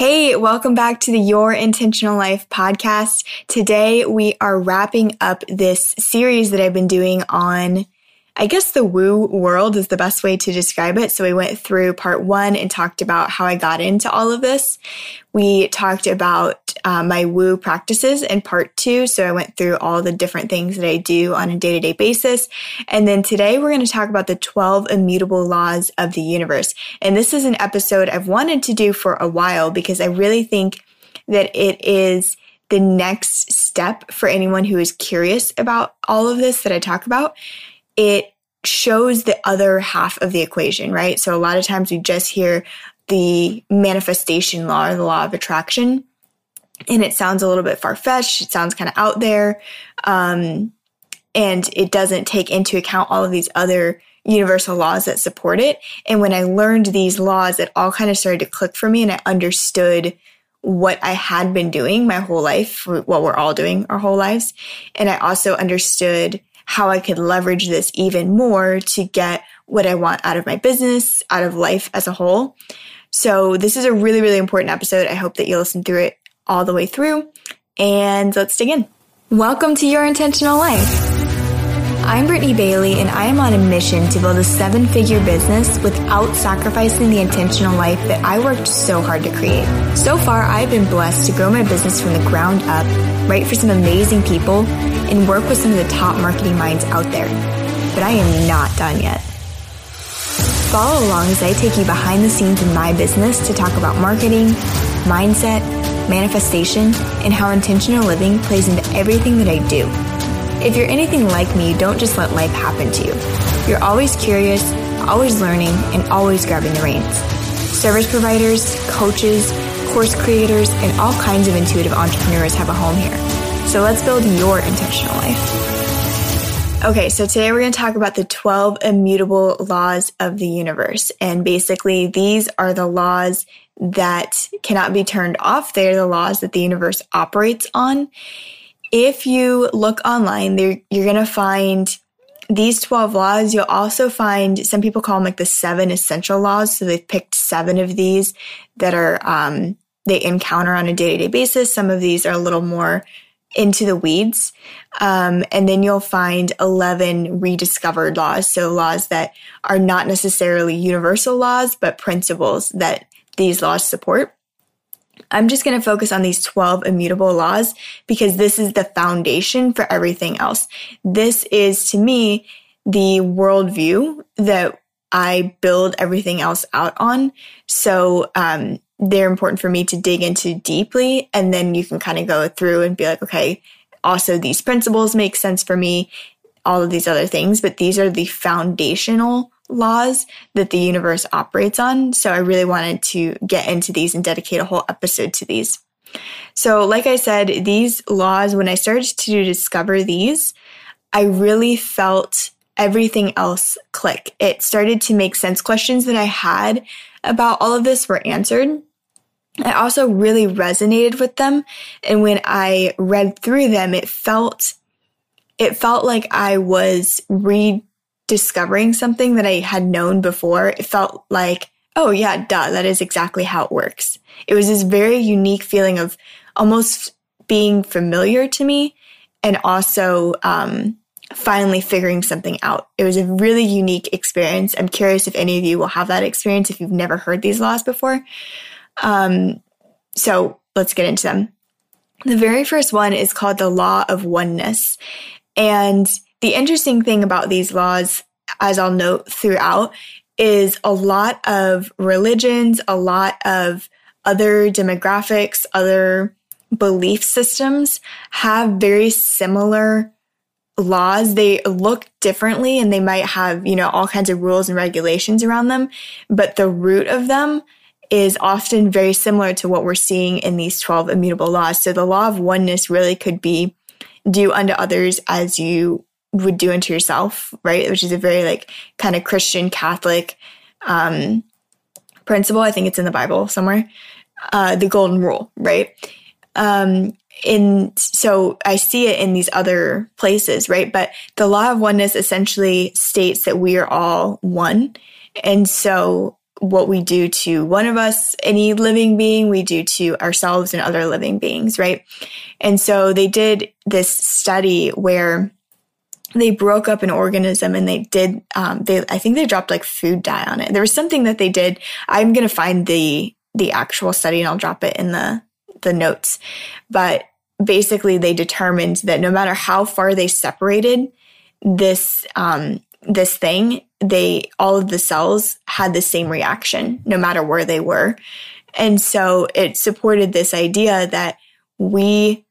Hey, welcome back to the Your Intentional Life podcast. Today we are wrapping up this series that I've been doing on I guess the woo world is the best way to describe it. So we went through part one and talked about how I got into all of this. We talked about uh, my woo practices in part two. So I went through all the different things that I do on a day to day basis. And then today we're going to talk about the 12 immutable laws of the universe. And this is an episode I've wanted to do for a while because I really think that it is the next step for anyone who is curious about all of this that I talk about it shows the other half of the equation, right? So a lot of times we just hear the manifestation law or the law of attraction, and it sounds a little bit far fetched. It sounds kind of out there. Um, and it doesn't take into account all of these other universal laws that support it. And when I learned these laws, it all kind of started to click for me and I understood what I had been doing my whole life, what we're all doing our whole lives. And I also understood how I could leverage this even more to get what I want out of my business, out of life as a whole. So this is a really, really important episode. I hope that you listen through it all the way through. And let's dig in. Welcome to Your Intentional Life. I'm Brittany Bailey, and I am on a mission to build a seven figure business without sacrificing the intentional life that I worked so hard to create. So far, I've been blessed to grow my business from the ground up, write for some amazing people, and work with some of the top marketing minds out there. But I am not done yet. Follow along as I take you behind the scenes in my business to talk about marketing, mindset, manifestation, and how intentional living plays into everything that I do. If you're anything like me, don't just let life happen to you. You're always curious, always learning, and always grabbing the reins. Service providers, coaches, course creators, and all kinds of intuitive entrepreneurs have a home here. So let's build your intentional life. Okay, so today we're going to talk about the 12 immutable laws of the universe. And basically, these are the laws that cannot be turned off. They're the laws that the universe operates on. If you look online, you're going to find these 12 laws. You'll also find some people call them like the seven essential laws. So they've picked seven of these that are, um, they encounter on a day to day basis. Some of these are a little more into the weeds. Um, and then you'll find 11 rediscovered laws. So laws that are not necessarily universal laws, but principles that these laws support. I'm just going to focus on these 12 immutable laws because this is the foundation for everything else. This is to me the worldview that I build everything else out on. So, um, they're important for me to dig into deeply. And then you can kind of go through and be like, okay, also these principles make sense for me, all of these other things, but these are the foundational laws that the universe operates on. So I really wanted to get into these and dedicate a whole episode to these. So, like I said, these laws, when I started to discover these, I really felt everything else click. It started to make sense. Questions that I had about all of this were answered. I also really resonated with them. And when I read through them, it felt, it felt like I was read discovering something that I had known before, it felt like, oh, yeah, duh, that is exactly how it works. It was this very unique feeling of almost being familiar to me and also um, finally figuring something out. It was a really unique experience. I'm curious if any of you will have that experience if you've never heard these laws before. Um, so let's get into them. The very first one is called the law of oneness. And the interesting thing about these laws, as I'll note throughout, is a lot of religions, a lot of other demographics, other belief systems have very similar laws. They look differently and they might have, you know, all kinds of rules and regulations around them, but the root of them is often very similar to what we're seeing in these 12 immutable laws. So the law of oneness really could be do unto others as you would do unto yourself, right? Which is a very like kind of Christian Catholic um, principle. I think it's in the Bible somewhere. Uh, the golden rule, right? Um, in so I see it in these other places, right? But the law of oneness essentially states that we are all one, and so what we do to one of us, any living being, we do to ourselves and other living beings, right? And so they did this study where they broke up an organism and they did, um, they, I think they dropped like food dye on it. There was something that they did. I'm going to find the, the actual study and I'll drop it in the, the notes. But basically they determined that no matter how far they separated this, um, this thing, they, all of the cells had the same reaction no matter where they were. And so it supported this idea that we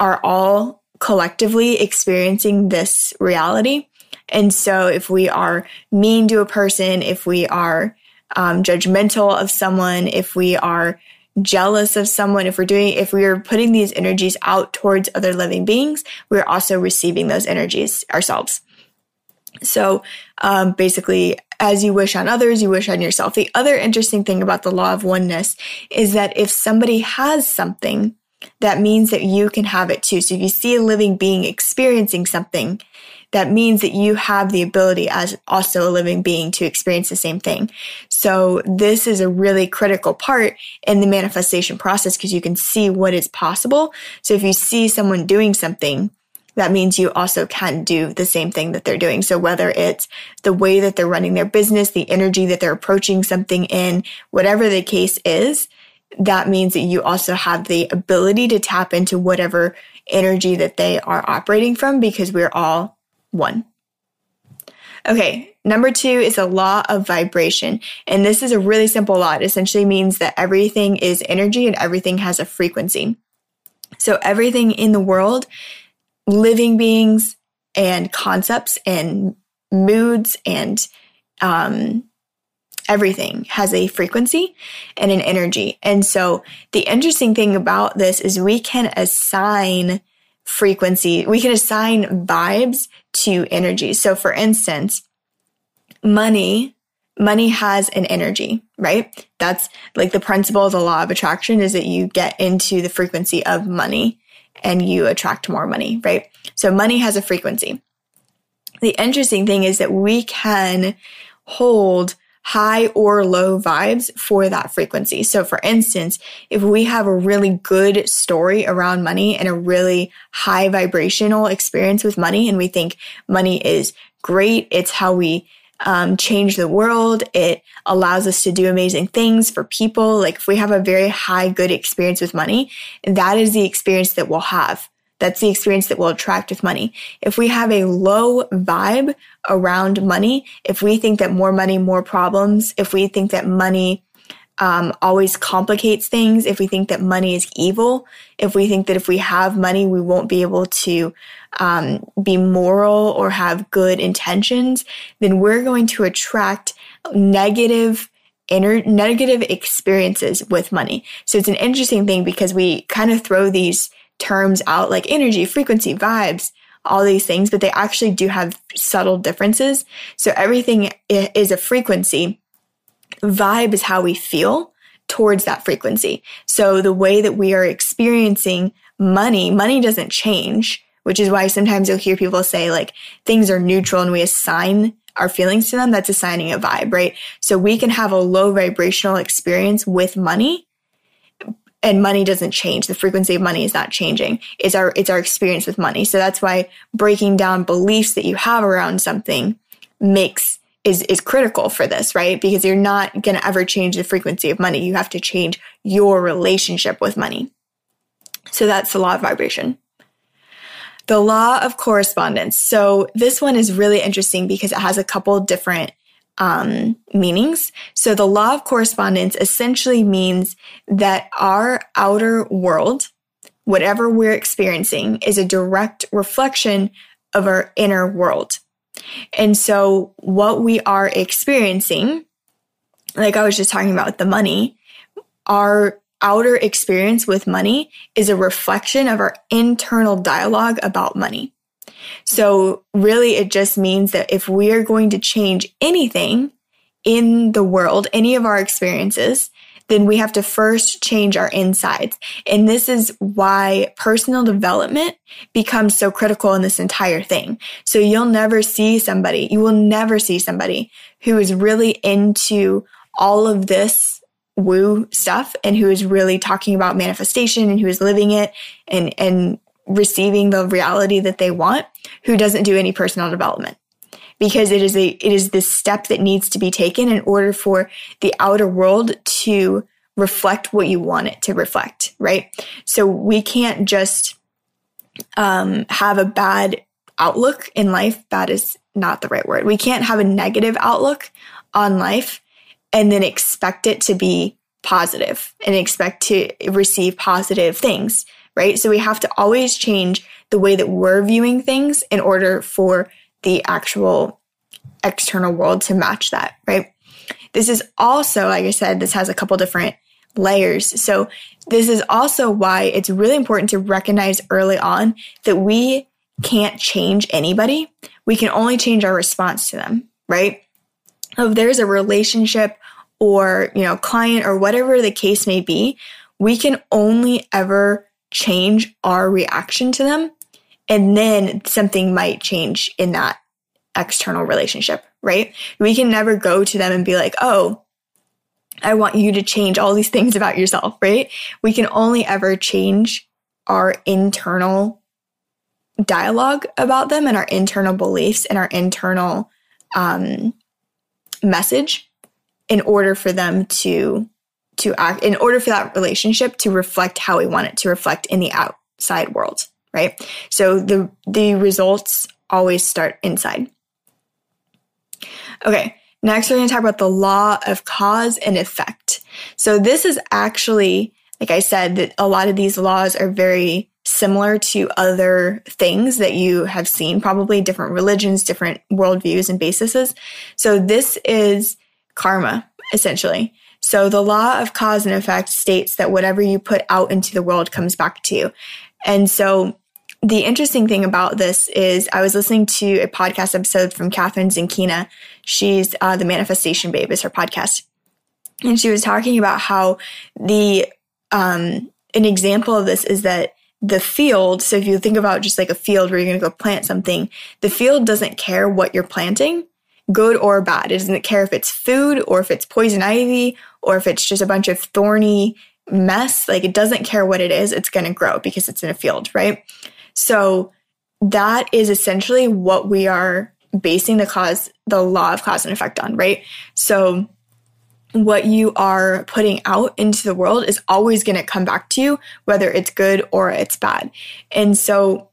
are all collectively experiencing this reality. And so if we are mean to a person, if we are um, judgmental of someone, if we are jealous of someone, if we're doing, if we are putting these energies out towards other living beings, we're also receiving those energies ourselves. So um, basically, as you wish on others, you wish on yourself. The other interesting thing about the law of oneness is that if somebody has something, that means that you can have it too. So if you see a living being experiencing something, that means that you have the ability as also a living being to experience the same thing. So this is a really critical part in the manifestation process because you can see what is possible. So if you see someone doing something, that means you also can do the same thing that they're doing. So whether it's the way that they're running their business, the energy that they're approaching something in, whatever the case is, that means that you also have the ability to tap into whatever energy that they are operating from because we're all one. Okay, number two is the law of vibration. And this is a really simple law. It essentially means that everything is energy and everything has a frequency. So everything in the world, living beings and concepts and moods and um, everything has a frequency and an energy. And so the interesting thing about this is we can assign frequency, we can assign vibes to energy. So for instance, money, money has an energy, right? That's like the principle of the law of attraction is that you get into the frequency of money and you attract more money, right? So money has a frequency. The interesting thing is that we can hold high or low vibes for that frequency. So for instance, if we have a really good story around money and a really high vibrational experience with money and we think money is great, it's how we um, change the world. It allows us to do amazing things for people. Like if we have a very high, good experience with money, that is the experience that we'll have. That's the experience that will attract with money. If we have a low vibe around money, if we think that more money, more problems, if we think that money um, always complicates things, if we think that money is evil, if we think that if we have money, we won't be able to um, be moral or have good intentions, then we're going to attract negative inner negative experiences with money. So it's an interesting thing because we kind of throw these terms out like energy, frequency, vibes, all these things, but they actually do have subtle differences. So everything is a frequency. Vibe is how we feel towards that frequency. So the way that we are experiencing money, money doesn't change, which is why sometimes you'll hear people say like things are neutral and we assign our feelings to them. That's assigning a vibe, right? So we can have a low vibrational experience with money and money doesn't change. The frequency of money is not changing. It's our, it's our experience with money. So that's why breaking down beliefs that you have around something makes, is, is critical for this, right? Because you're not going to ever change the frequency of money. You have to change your relationship with money. So that's the law of vibration. The law of correspondence. So this one is really interesting because it has a couple different um, meanings. So the law of correspondence essentially means that our outer world, whatever we're experiencing, is a direct reflection of our inner world. And so what we are experiencing, like I was just talking about with the money, our outer experience with money is a reflection of our internal dialogue about money. So really it just means that if we are going to change anything in the world, any of our experiences, then we have to first change our insides. And this is why personal development becomes so critical in this entire thing. So you'll never see somebody, you will never see somebody who is really into all of this woo stuff and who is really talking about manifestation and who is living it and, and receiving the reality that they want, who doesn't do any personal development. Because it is a, it is this step that needs to be taken in order for the outer world to reflect what you want it to reflect, right? So we can't just um, have a bad outlook in life. Bad is not the right word. We can't have a negative outlook on life and then expect it to be positive and expect to receive positive things, right? So we have to always change the way that we're viewing things in order for the actual external world to match that, right? This is also, like I said, this has a couple different layers. So this is also why it's really important to recognize early on that we can't change anybody. We can only change our response to them, right? If there's a relationship or, you know, client or whatever the case may be, we can only ever change our reaction to them. And then something might change in that external relationship, right? We can never go to them and be like, oh, I want you to change all these things about yourself, right? We can only ever change our internal dialogue about them and our internal beliefs and our internal um, message in order for them to to act in order for that relationship to reflect how we want it to reflect in the outside world right so the the results always start inside okay next we're going to talk about the law of cause and effect so this is actually like i said that a lot of these laws are very similar to other things that you have seen, probably different religions, different worldviews and bases. So this is karma, essentially. So the law of cause and effect states that whatever you put out into the world comes back to you. And so the interesting thing about this is I was listening to a podcast episode from Kathrin Zenkina. She's uh, the Manifestation Babe is her podcast. And she was talking about how the, um, an example of this is that the field, so if you think about just like a field where you're going to go plant something, the field doesn't care what you're planting, good or bad. It doesn't care if it's food or if it's poison ivy or if it's just a bunch of thorny mess. Like it doesn't care what it is, it's going to grow because it's in a field, right? So that is essentially what we are basing the cause, the law of cause and effect on, right? So what you are putting out into the world is always going to come back to you, whether it's good or it's bad. And so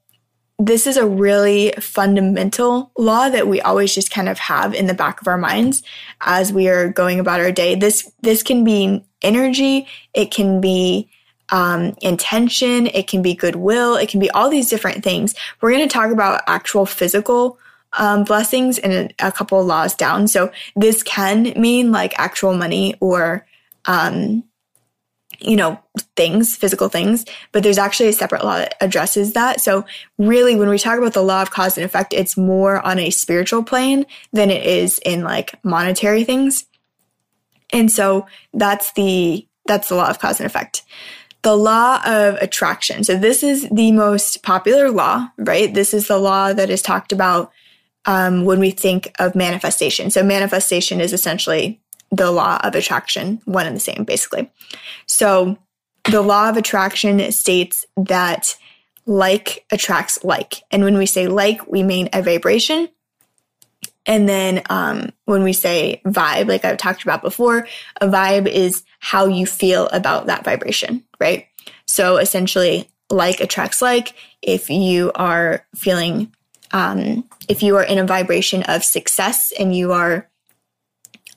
this is a really fundamental law that we always just kind of have in the back of our minds as we are going about our day. This, this can be energy. It can be um, intention. It can be goodwill. It can be all these different things. We're going to talk about actual physical um, blessings and a, a couple laws down. So this can mean like actual money or, um, you know, things, physical things, but there's actually a separate law that addresses that. So really, when we talk about the law of cause and effect, it's more on a spiritual plane than it is in like monetary things. And so that's the, that's the law of cause and effect the law of attraction. So this is the most popular law, right? This is the law that is talked about um, when we think of manifestation. So, manifestation is essentially the law of attraction, one and the same, basically. So, the law of attraction states that like attracts like. And when we say like, we mean a vibration. And then um, when we say vibe, like I've talked about before, a vibe is how you feel about that vibration, right? So essentially, like attracts like. If you are feeling um, if you are in a vibration of success and you are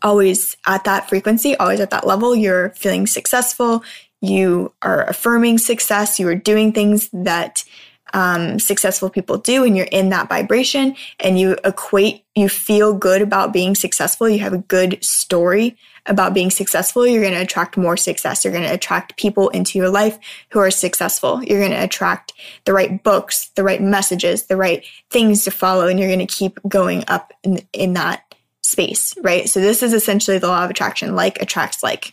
always at that frequency, always at that level, you're feeling successful, you are affirming success, you are doing things that um, successful people do, and you're in that vibration, and you equate, you feel good about being successful, you have a good story about being successful, you're going to attract more success. You're going to attract people into your life who are successful. You're going to attract the right books, the right messages, the right things to follow, and you're going to keep going up in, in that space, right? So this is essentially the law of attraction, like attracts like.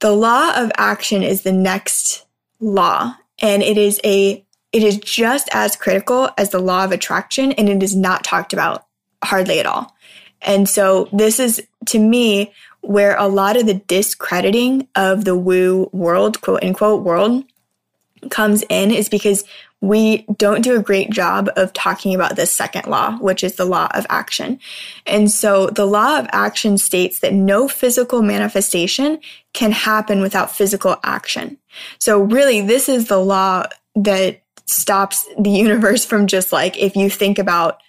The law of action is the next law, and it is a it is just as critical as the law of attraction, and it is not talked about hardly at all. And so this is to me where a lot of the discrediting of the woo world, quote unquote world, comes in is because we don't do a great job of talking about this second law, which is the law of action. And so the law of action states that no physical manifestation can happen without physical action. So really, this is the law that stops the universe from just like, if you think about,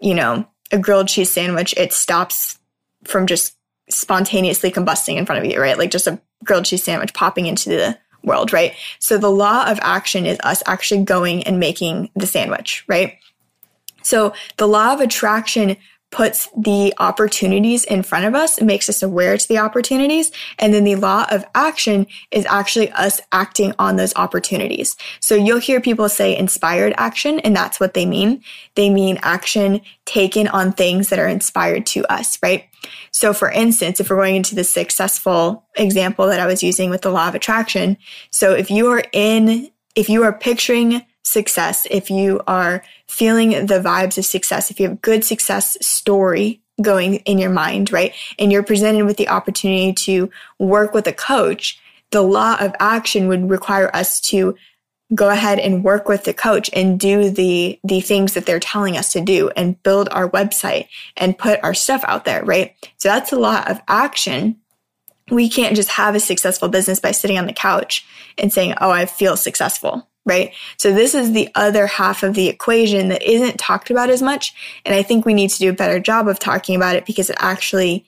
you know, a grilled cheese sandwich, it stops from just spontaneously combusting in front of you, right? Like just a grilled cheese sandwich popping into the world, right? So the law of action is us actually going and making the sandwich, right? So the law of attraction puts the opportunities in front of us and makes us aware to the opportunities. And then the law of action is actually us acting on those opportunities. So you'll hear people say inspired action, and that's what they mean. They mean action taken on things that are inspired to us, right? So for instance, if we're going into the successful example that I was using with the law of attraction, so if you are in, if you are picturing success, if you are feeling the vibes of success, if you have a good success story going in your mind, right? And you're presented with the opportunity to work with a coach, the law of action would require us to go ahead and work with the coach and do the the things that they're telling us to do and build our website and put our stuff out there, right? So that's a lot of action. We can't just have a successful business by sitting on the couch and saying, "Oh, I feel successful." right? So this is the other half of the equation that isn't talked about as much. And I think we need to do a better job of talking about it because it actually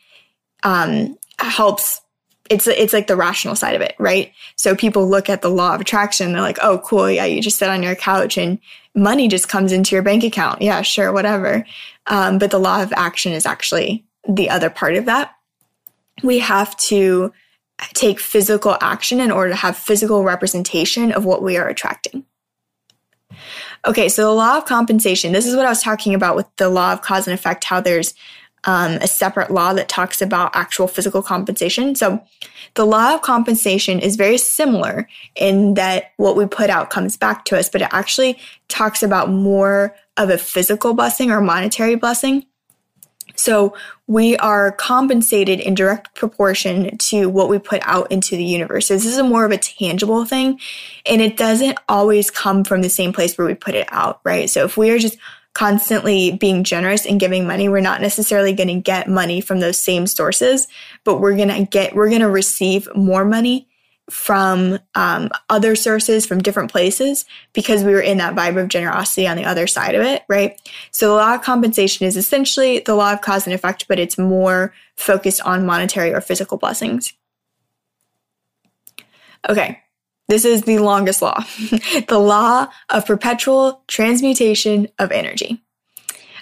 um, helps. It's it's like the rational side of it, right? So people look at the law of attraction, they're like, "Oh, cool, yeah, you just sit on your couch and money just comes into your bank account." Yeah, sure, whatever. Um, but the law of action is actually the other part of that. We have to take physical action in order to have physical representation of what we are attracting. Okay, so the law of compensation, this is what I was talking about with the law of cause and effect, how there's um, a separate law that talks about actual physical compensation. So the law of compensation is very similar in that what we put out comes back to us, but it actually talks about more of a physical blessing or monetary blessing. So we are compensated in direct proportion to what we put out into the universe. So this is a more of a tangible thing and it doesn't always come from the same place where we put it out, right? So if we are just constantly being generous and giving money, we're not necessarily going to get money from those same sources, but we're going to get, we're going to receive more money from um, other sources from different places because we were in that vibe of generosity on the other side of it, right? So the law of compensation is essentially the law of cause and effect, but it's more focused on monetary or physical blessings. Okay, this is the longest law the law of perpetual transmutation of energy.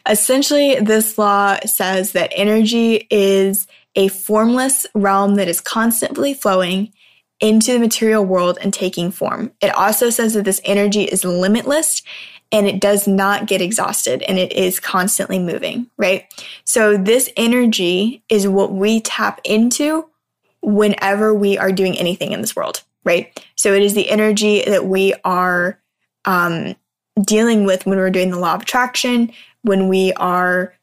Essentially, this law says that energy is a formless realm that is constantly flowing into the material world and taking form. It also says that this energy is limitless and it does not get exhausted and it is constantly moving, right? So this energy is what we tap into whenever we are doing anything in this world, right? So it is the energy that we are um, dealing with when we're doing the law of attraction, when we are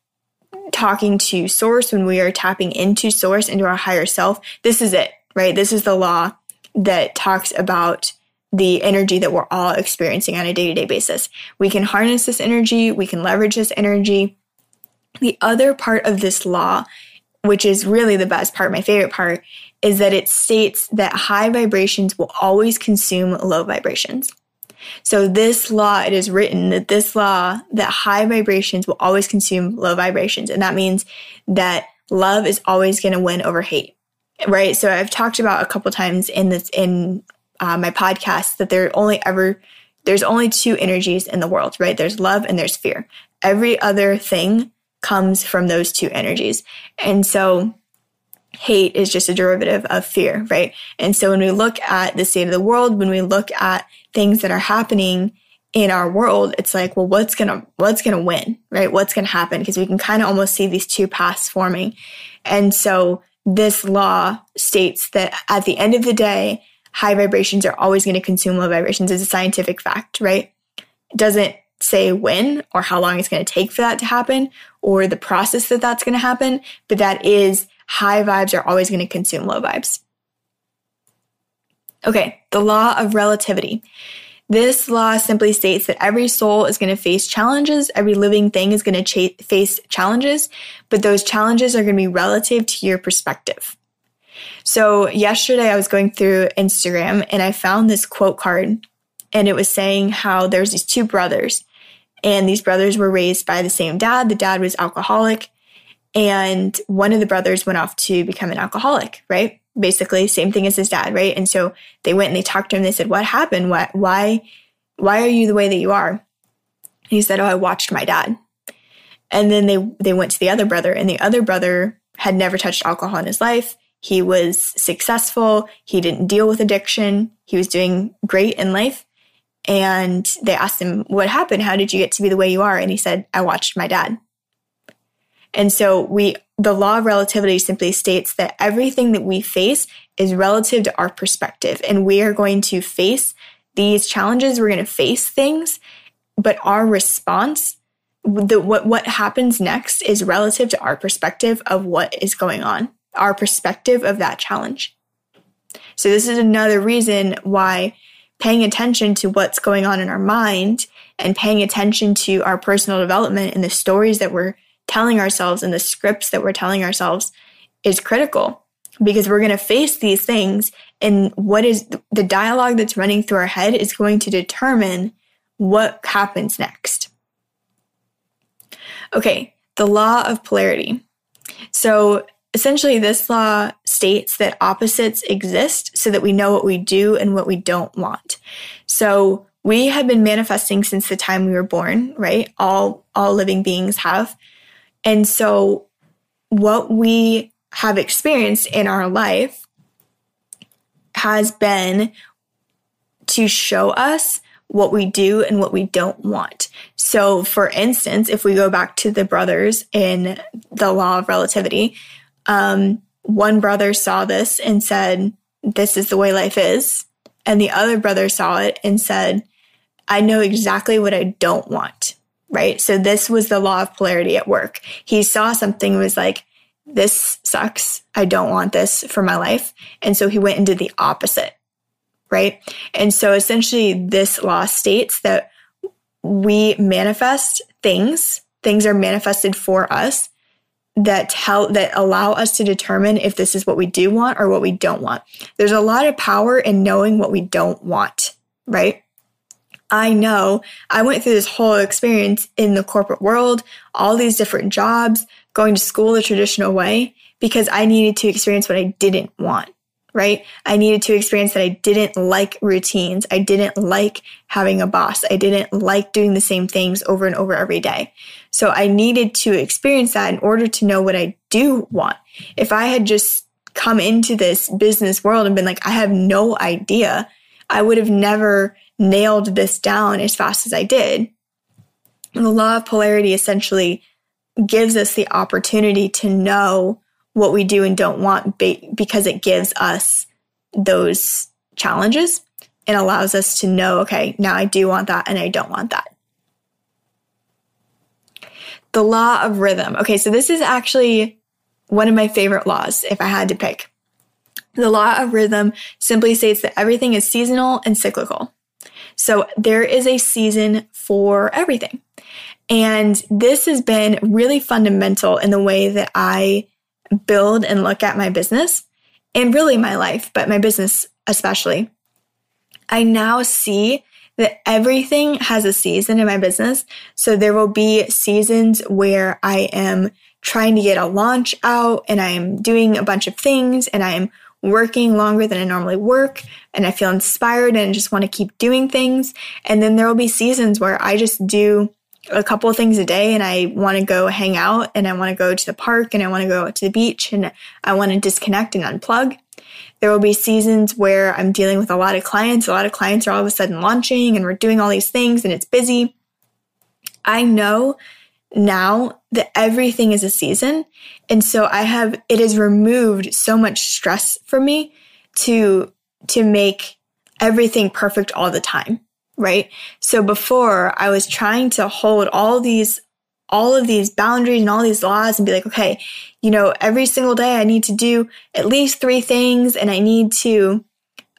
talking to source, when we are tapping into source, into our higher self. This is it, right? This is the law that talks about the energy that we're all experiencing on a day to day basis. We can harness this energy, we can leverage this energy. The other part of this law, which is really the best part, my favorite part, is that it states that high vibrations will always consume low vibrations. So this law, it is written that this law, that high vibrations will always consume low vibrations. And that means that love is always going to win over hate right? So I've talked about a couple times in this in uh, my podcast that there only ever there's only two energies in the world, right? There's love and there's fear. Every other thing comes from those two energies, and so hate is just a derivative of fear, right? And so when we look at the state of the world, when we look at things that are happening in our world, it's like, well, what's gonna what's gonna win, right? What's gonna happen? Because we can kind of almost see these two paths forming, and so this law states that at the end of the day, high vibrations are always going to consume low vibrations is a scientific fact, right? It doesn't say when or how long it's going to take for that to happen or the process that that's going to happen, but that is high vibes are always going to consume low vibes. Okay, the law of relativity. This law simply states that every soul is going to face challenges, every living thing is going to cha- face challenges, but those challenges are going to be relative to your perspective. So, yesterday I was going through Instagram and I found this quote card, and it was saying how there's these two brothers, and these brothers were raised by the same dad. The dad was alcoholic, and one of the brothers went off to become an alcoholic, right? basically same thing as his dad, right? And so they went and they talked to him. They said, "What happened? What? Why? Why are you the way that you are?" He said, "Oh, I watched my dad." And then they they went to the other brother, and the other brother had never touched alcohol in his life. He was successful. He didn't deal with addiction. He was doing great in life. And they asked him, What happened? How did you get to be the way you are? And he said, I watched my dad. And so we, the law of relativity simply states that everything that we face is relative to our perspective. And we are going to face these challenges. We're going to face things, but our response, the, what, what happens next is relative to our perspective of what is going on, our perspective of that challenge. So this is another reason why paying attention to what's going on in our mind and paying attention to our personal development and the stories that we're telling ourselves and the scripts that we're telling ourselves is critical because we're going to face these things and what is the dialogue that's running through our head is going to determine what happens next. Okay, the law of polarity. So essentially, this law states that opposites exist so that we know what we do and what we don't want. So we have been manifesting since the time we were born, right? All all living beings have. And so, what we have experienced in our life has been to show us what we do and what we don't want. So, for instance, if we go back to the brothers in the law of relativity, um, one brother saw this and said, This is the way life is. And the other brother saw it and said, I know exactly what I don't want right? So this was the law of polarity at work. He saw something was like, this sucks. I don't want this for my life. And so he went did the opposite, right? And so essentially this law states that we manifest things, things are manifested for us that tell that allow us to determine if this is what we do want or what we don't want. There's a lot of power in knowing what we don't want, right? I know I went through this whole experience in the corporate world, all these different jobs, going to school the traditional way because I needed to experience what I didn't want, right? I needed to experience that I didn't like routines. I didn't like having a boss. I didn't like doing the same things over and over every day. So I needed to experience that in order to know what I do want. If I had just come into this business world and been like, I have no idea, I would have never nailed this down as fast as I did. the law of polarity essentially gives us the opportunity to know what we do and don't want because it gives us those challenges and allows us to know, okay, now I do want that and I don't want that. The law of rhythm. Okay, so this is actually one of my favorite laws if I had to pick. The law of rhythm simply states that everything is seasonal and cyclical. So there is a season for everything. And this has been really fundamental in the way that I build and look at my business and really my life, but my business especially. I now see that everything has a season in my business. So there will be seasons where I am trying to get a launch out and I am doing a bunch of things and I am working longer than I normally work and I feel inspired and just want to keep doing things. And then there will be seasons where I just do a couple of things a day and I want to go hang out and I want to go to the park and I want to go to the beach and I want to disconnect and unplug. There will be seasons where I'm dealing with a lot of clients. A lot of clients are all of a sudden launching and we're doing all these things and it's busy. I know now that everything is a season. And so I have, it has removed so much stress for me to, to make everything perfect all the time. Right. So before I was trying to hold all these, all of these boundaries and all these laws and be like, okay, you know, every single day I need to do at least three things and I need to,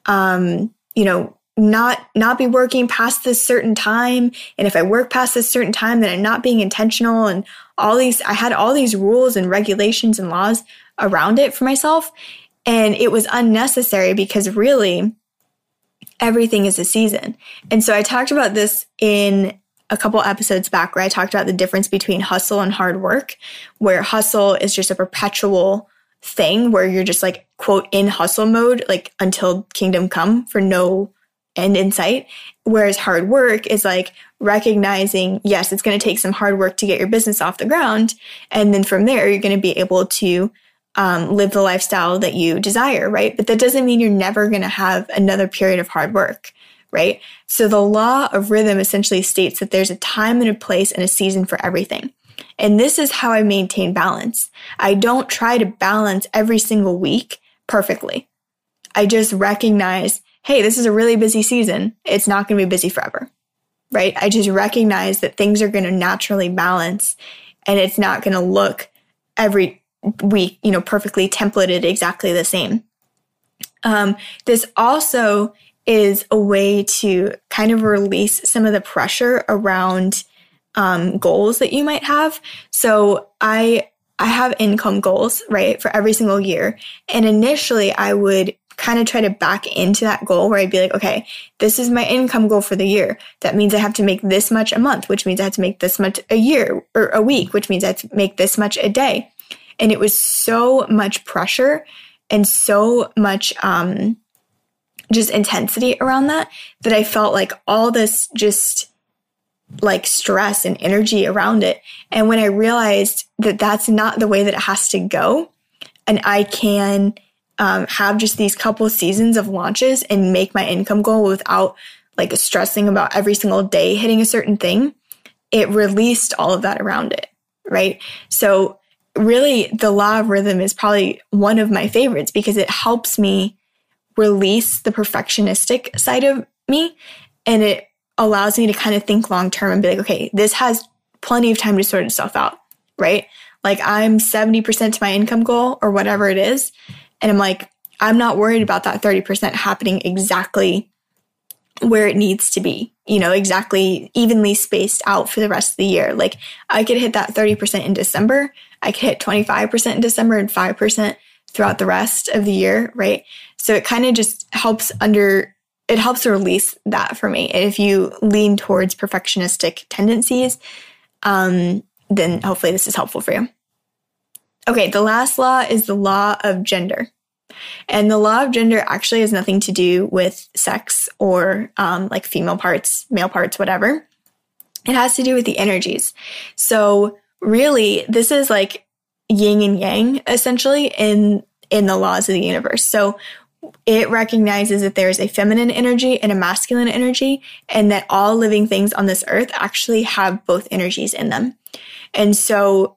um, you know, not not be working past this certain time. And if i work past this certain time then i'm not being intentional. And all these i had all these rules and regulations and laws around it for myself. And it was unnecessary because really everything is a season. And so i talked about this in a couple episodes back where i talked about the difference between hustle and hard work where hustle is just a perpetual thing where you're just like quote in hustle mode like until kingdom come for no end insight. Whereas hard work is like recognizing, yes, it's going to take some hard work to get your business off the ground. And then from there, you're going to be able to um, live the lifestyle that you desire, right? But that doesn't mean you're never going to have another period of hard work, right? So the law of rhythm essentially states that there's a time and a place and a season for everything. And this is how I maintain balance. I don't try to balance every single week perfectly. I just recognize hey, this is a really busy season. It's not going to be busy forever, right? I just recognize that things are going to naturally balance and it's not going to look every week, you know, perfectly templated exactly the same. Um, this also is a way to kind of release some of the pressure around um, goals that you might have. So I I have income goals, right, for every single year. And initially I would kind of try to back into that goal where I'd be like, okay, this is my income goal for the year. That means I have to make this much a month, which means I have to make this much a year or a week, which means I have to make this much a day. And it was so much pressure and so much, um, just intensity around that that I felt like all this just like stress and energy around it. And when I realized that that's not the way that it has to go, and I can um, have just these couple seasons of launches and make my income goal without like stressing about every single day hitting a certain thing, it released all of that around it. Right. So, really, the law of rhythm is probably one of my favorites because it helps me release the perfectionistic side of me and it allows me to kind of think long term and be like, okay, this has plenty of time to sort itself out. Right. Like I'm 70% to my income goal or whatever it is. And I'm like, I'm not worried about that 30% happening exactly where it needs to be, you know, exactly evenly spaced out for the rest of the year. Like I could hit that 30% in December. I could hit 25% in December and 5% throughout the rest of the year, right? So it kind of just helps under, it helps release that for me. And if you lean towards perfectionistic tendencies, um, then hopefully this is helpful for you. Okay, the last law is the law of gender. And the law of gender actually has nothing to do with sex or um, like female parts, male parts, whatever. It has to do with the energies. So really, this is like yin and yang essentially in in the laws of the universe. So it recognizes that there is a feminine energy and a masculine energy, and that all living things on this earth actually have both energies in them. And so,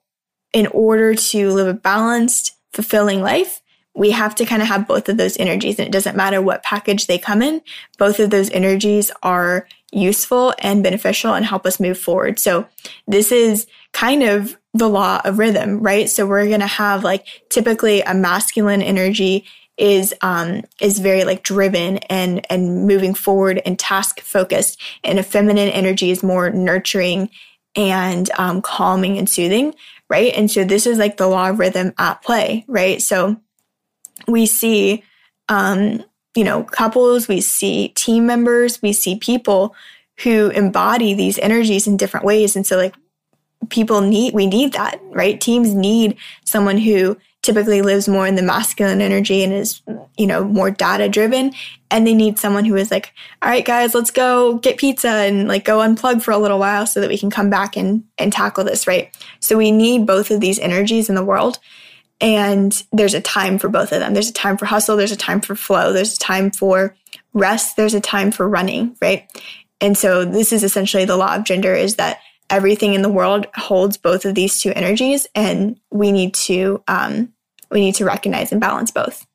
in order to live a balanced, fulfilling life, we have to kind of have both of those energies. And it doesn't matter what package they come in, both of those energies are useful and beneficial and help us move forward. So this is kind of the law of rhythm, right? So we're going to have like typically a masculine energy is um is very like driven and and moving forward and task focused and a feminine energy is more nurturing and um calming and soothing right and so this is like the law of rhythm at play right so we see, um, you know, couples, we see team members, we see people who embody these energies in different ways. And so, like, people need, we need that, right? Teams need someone who typically lives more in the masculine energy and is, you know, more data driven. And they need someone who is like, all right, guys, let's go get pizza and like go unplug for a little while so that we can come back and, and tackle this, right? So we need both of these energies in the world. And there's a time for both of them. There's a time for hustle, there's a time for flow, there's a time for rest, there's a time for running, right? And so this is essentially the law of gender is that everything in the world holds both of these two energies and we need to um, we need to recognize and balance both.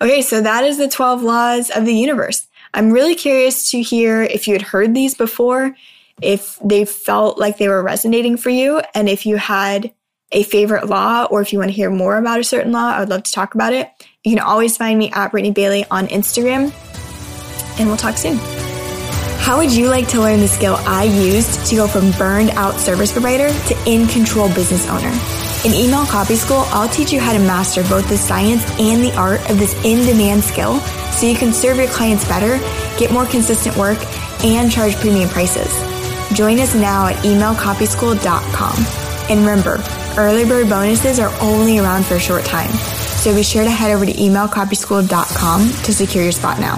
Okay, so that is the 12 laws of the universe. I'm really curious to hear if you had heard these before if they felt like they were resonating for you. And if you had a favorite law or if you want to hear more about a certain law, I would love to talk about it. You can always find me at Brittany Bailey on Instagram. And we'll talk soon. How would you like to learn the skill I used to go from burned out service provider to in control business owner? In Email Copy School, I'll teach you how to master both the science and the art of this in demand skill so you can serve your clients better, get more consistent work, and charge premium prices. Join us now at emailcopyschool.com. And remember, early bird bonuses are only around for a short time. So be sure to head over to emailcopyschool.com to secure your spot now.